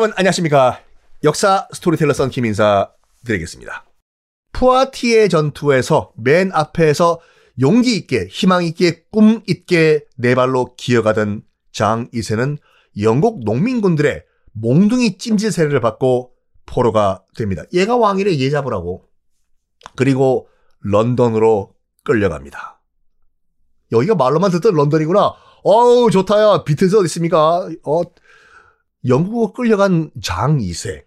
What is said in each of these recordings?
여러분 안녕하십니까. 역사 스토리텔러 썬킴 인사 드리겠습니다. 푸아티에 전투에서 맨 앞에서 용기 있게 희망 있게 꿈 있게 네 발로 기어가던 장 2세는 영국 농민군들의 몽둥이 찜질 세례를 받고 포로가 됩니다. 얘가 왕이래 얘 잡으라고. 그리고 런던으로 끌려갑니다. 여기가 말로만 듣던 런던이구나. 어우 좋다야. 비틀즈 어디 있습니까? 어 영국으로 끌려간 장 2세.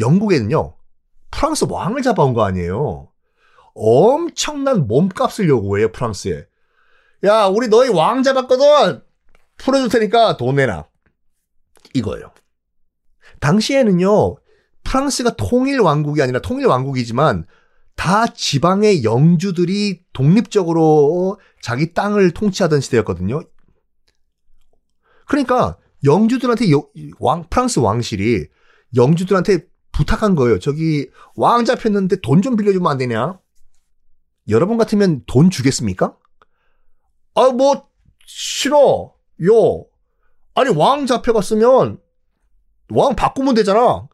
영국에는요, 프랑스 왕을 잡아온 거 아니에요. 엄청난 몸값을 요구해요, 프랑스에. 야, 우리 너희 왕 잡았거든! 풀어줄 테니까 돈 내놔. 이거예요. 당시에는요, 프랑스가 통일 왕국이 아니라 통일 왕국이지만 다 지방의 영주들이 독립적으로 자기 땅을 통치하던 시대였거든요. 그러니까 영주들한테 여, 왕 프랑스 왕실이 영주들한테 부탁한 거예요. 저기 왕 잡혔는데 돈 좀 빌려주면 안 되냐? 여러분 같으면 돈 주겠습니까? 아, 뭐 싫어. 요. 아니 왕 잡혀갔으면 왕 바꾸면 되잖아.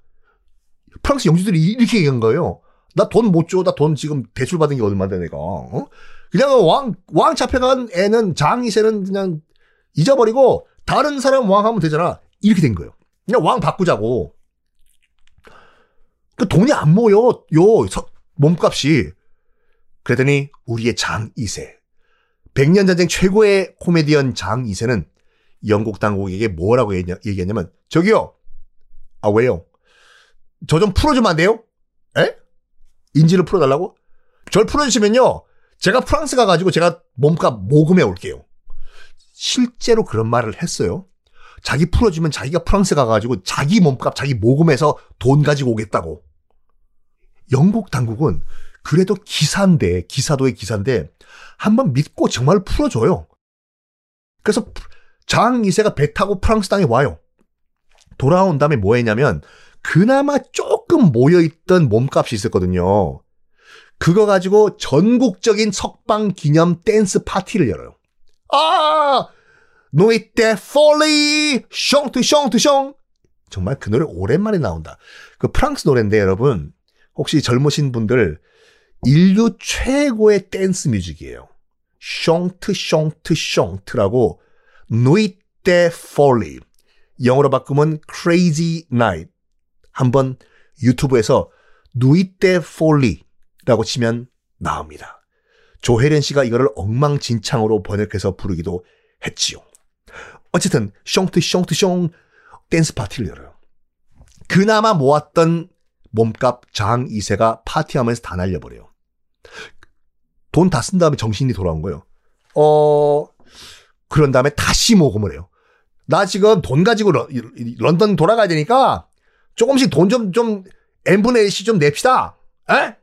프랑스 영주들이 이렇게 얘기한 거예요. 나 돈 못 줘. 나 돈 지금 대출 받은 게 얼마인데 내가. 어? 그냥 왕, 왕 잡혀간 애는 장이세는 그냥 잊어버리고 다른 사람 왕 하면 되잖아. 이렇게 된 거예요. 그냥 왕 바꾸자고. 그 돈이 안 모여. 요 서, 몸값이. 그러더니 우리의 장 2세. 백년 전쟁 최고의 코미디언 장 2세는 영국 당국에게 뭐라고 얘기했냐 면 저기요. 아 왜요? 저 좀 풀어주면 안 돼요? 에? 인지를 풀어달라고? 절 풀어주시면요. 제가 프랑스 가가지고 제가 몸값 모금해 올게요. 실제로 그런 말을 했어요. 자기 풀어주면 자기가 프랑스 가가지고 자기 몸값, 자기 모금해서 돈 가지고 오겠다고. 영국 당국은 그래도 기사인데, 기사도의 기사인데, 한번 믿고 정말 풀어줘요. 그래서 장 2세가 배 타고 프랑스 땅에 와요. 돌아온 다음에 뭐 했냐면, 그나마 조금 모여있던 몸값이 있었거든요. 그거 가지고 전국적인 석방 기념 댄스 파티를 열어요. 아! Nuit de folie chante chante chante 정말 그 노래 오랜만에 나온다. 그 프랑스 노래인데 여러분 혹시 젊으신 분들 인류 최고의 댄스 뮤직이에요. chante chante chante라고 Nuit de folie 영어로 바꾸면 crazy night 한번 유튜브에서 Nuit de folie라고 치면 나옵니다. 조혜련 씨가 이거를 엉망진창으로 번역해서 부르기도 했지요. 어쨌든 chante chante chante 댄스 파티를 열어요. 그나마 모았던 몸값 장 2세가 파티하면서 다 날려버려요. 돈 다 쓴 다음에 정신이 돌아온 거예요. 어, 그런 다음에 다시 모금을 해요. 나 지금 돈 가지고 러, 런던 돌아가야 되니까 조금씩 돈 좀, 좀, n분의 1씩 좀 냅시다. 에?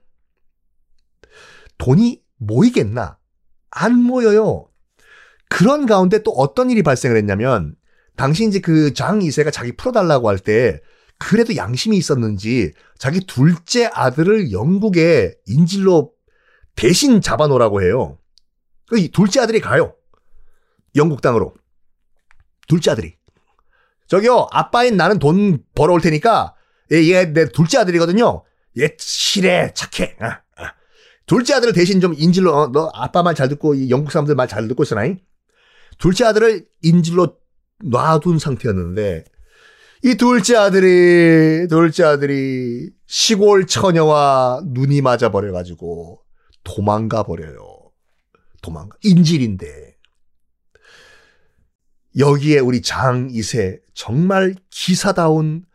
돈이 모이겠나? 안 모여요. 그런 가운데 또 어떤 일이 발생을 했냐면 당시 이제 그장 2세가 자기 풀어달라고 할 때 그래도 양심이 있었는지 자기 둘째 아들을 영국에 인질로 대신 잡아놓으라고 해요. 그 둘째 아들이 가요. 영국 땅으로. 둘째 아들이. 저기요, 아빠인 나는 돈 벌어올 테니까 얘내 둘째 아들이거든요. 얘 실해, 착해. 아. 둘째 아들을 대신 좀 인질로 어, 너 아빠 말 잘 듣고 이 영국 사람들 말 잘 듣고 있어나이? 둘째 아들을 인질로 놔둔 상태였는데 이 둘째 아들이 둘째 아들이 시골 처녀와 눈이 맞아 버려 가지고 도망가 버려요. 도망가 인질인데 여기에 우리 장 2세 정말 기사다운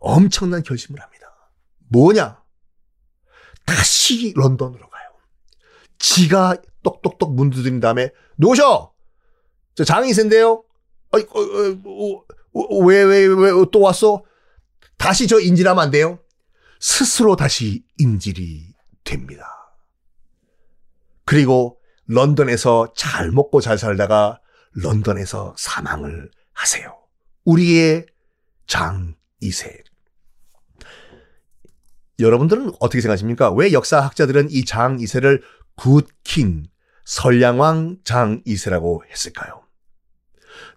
엄청난 결심을 합니다. 뭐냐? 다시 런던으로 지가 똑똑똑 문 두드린 다음에 누구셔? 저 장이 센데요. 어, 어, 어, 왜 왜 왜 또 왔어? 다시 저 인질하면 안 돼요? 스스로 다시 인질이 됩니다. 그리고 런던에서 잘 먹고 잘 살다가 런던에서 사망을 하세요. 우리의 장 2세. 여러분들은 어떻게 생각하십니까? 왜 역사학자들은 이장 2세를 굿킹, 선량왕 장 2세라고 했을까요?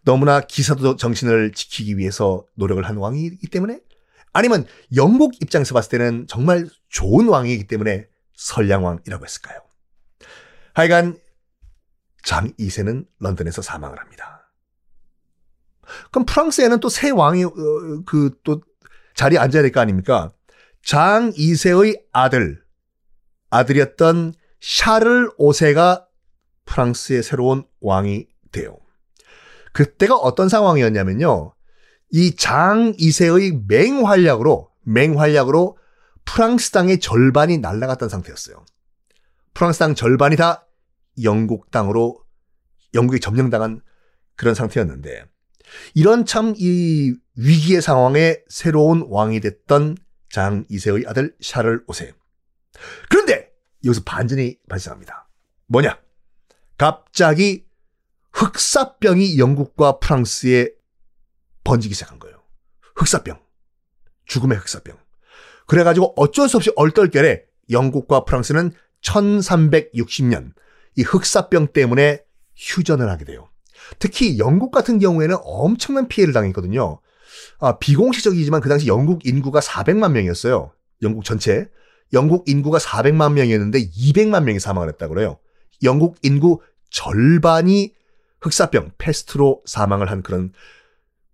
너무나 기사도 정신을 지키기 위해서 노력을 한 왕이기 때문에 아니면 영국 입장에서 봤을 때는 정말 좋은 왕이기 때문에 선량왕이라고 했을까요? 하여간 장 2세는 런던에서 사망을 합니다. 그럼 프랑스에는 또 새 왕이 어, 그또 자리에 앉아야 될 거 아닙니까? 장 2세의 아들 아들이었던 샤를 5세가 프랑스의 새로운 왕이 돼요. 그때가 어떤 상황이었냐면요. 이 장 2세의 맹활약으로 맹활약으로 프랑스 땅의 절반이 날아갔던 상태였어요. 프랑스 땅 절반이 다 영국 땅으로 영국이 점령당한 그런 상태였는데 이런 참 이 위기의 상황에 새로운 왕이 됐던 장 2세의 아들 샤를 5세. 그런데 여기서 반전이 발생합니다. 뭐냐? 갑자기 흑사병이 영국과 프랑스에 번지기 시작한 거예요. 흑사병. 죽음의 흑사병. 그래가지고 어쩔 수 없이 얼떨결에 영국과 프랑스는 1360년 이 흑사병 때문에 휴전을 하게 돼요. 특히 영국 같은 경우에는 엄청난 피해를 당했거든요. 아, 비공식적이지만 그 당시 영국 인구가 400만 명이었어요. 영국 전체. 영국 인구가 400만 명이었는데 200만 명이 사망을 했다고 그래요. 영국 인구 절반이 흑사병, 패스트로 사망을 한 그런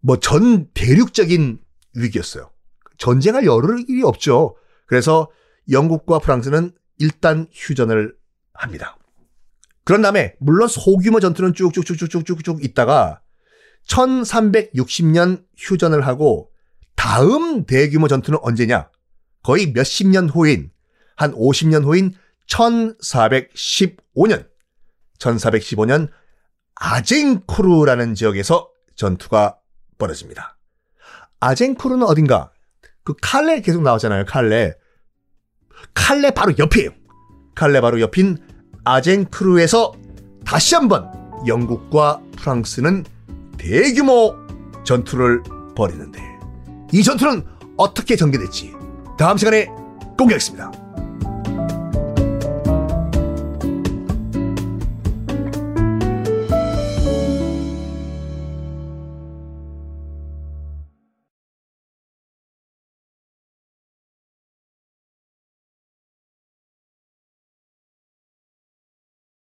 뭐 전 대륙적인 위기였어요. 전쟁할 여력이 없죠. 그래서 영국과 프랑스는 일단 휴전을 합니다. 그런 다음에 물론 소규모 전투는 쭉쭉쭉쭉쭉쭉 있다가 1360년 휴전을 하고 다음 대규모 전투는 언제냐? 거의 몇십 년 후인 한 50년 후인 1415년 1415년 아젠쿠르라는 지역에서 전투가 벌어집니다. 아젠쿠르는 어딘가? 그 칼레 계속 나오잖아요. 칼레. 칼레 바로 옆이에요. 칼레 바로 옆인 아젠크루에서 다시 한번 영국과 프랑스는 대규모 전투를 벌이는데 이 전투는 어떻게 전개될지 다음 시간에 공개하겠습니다.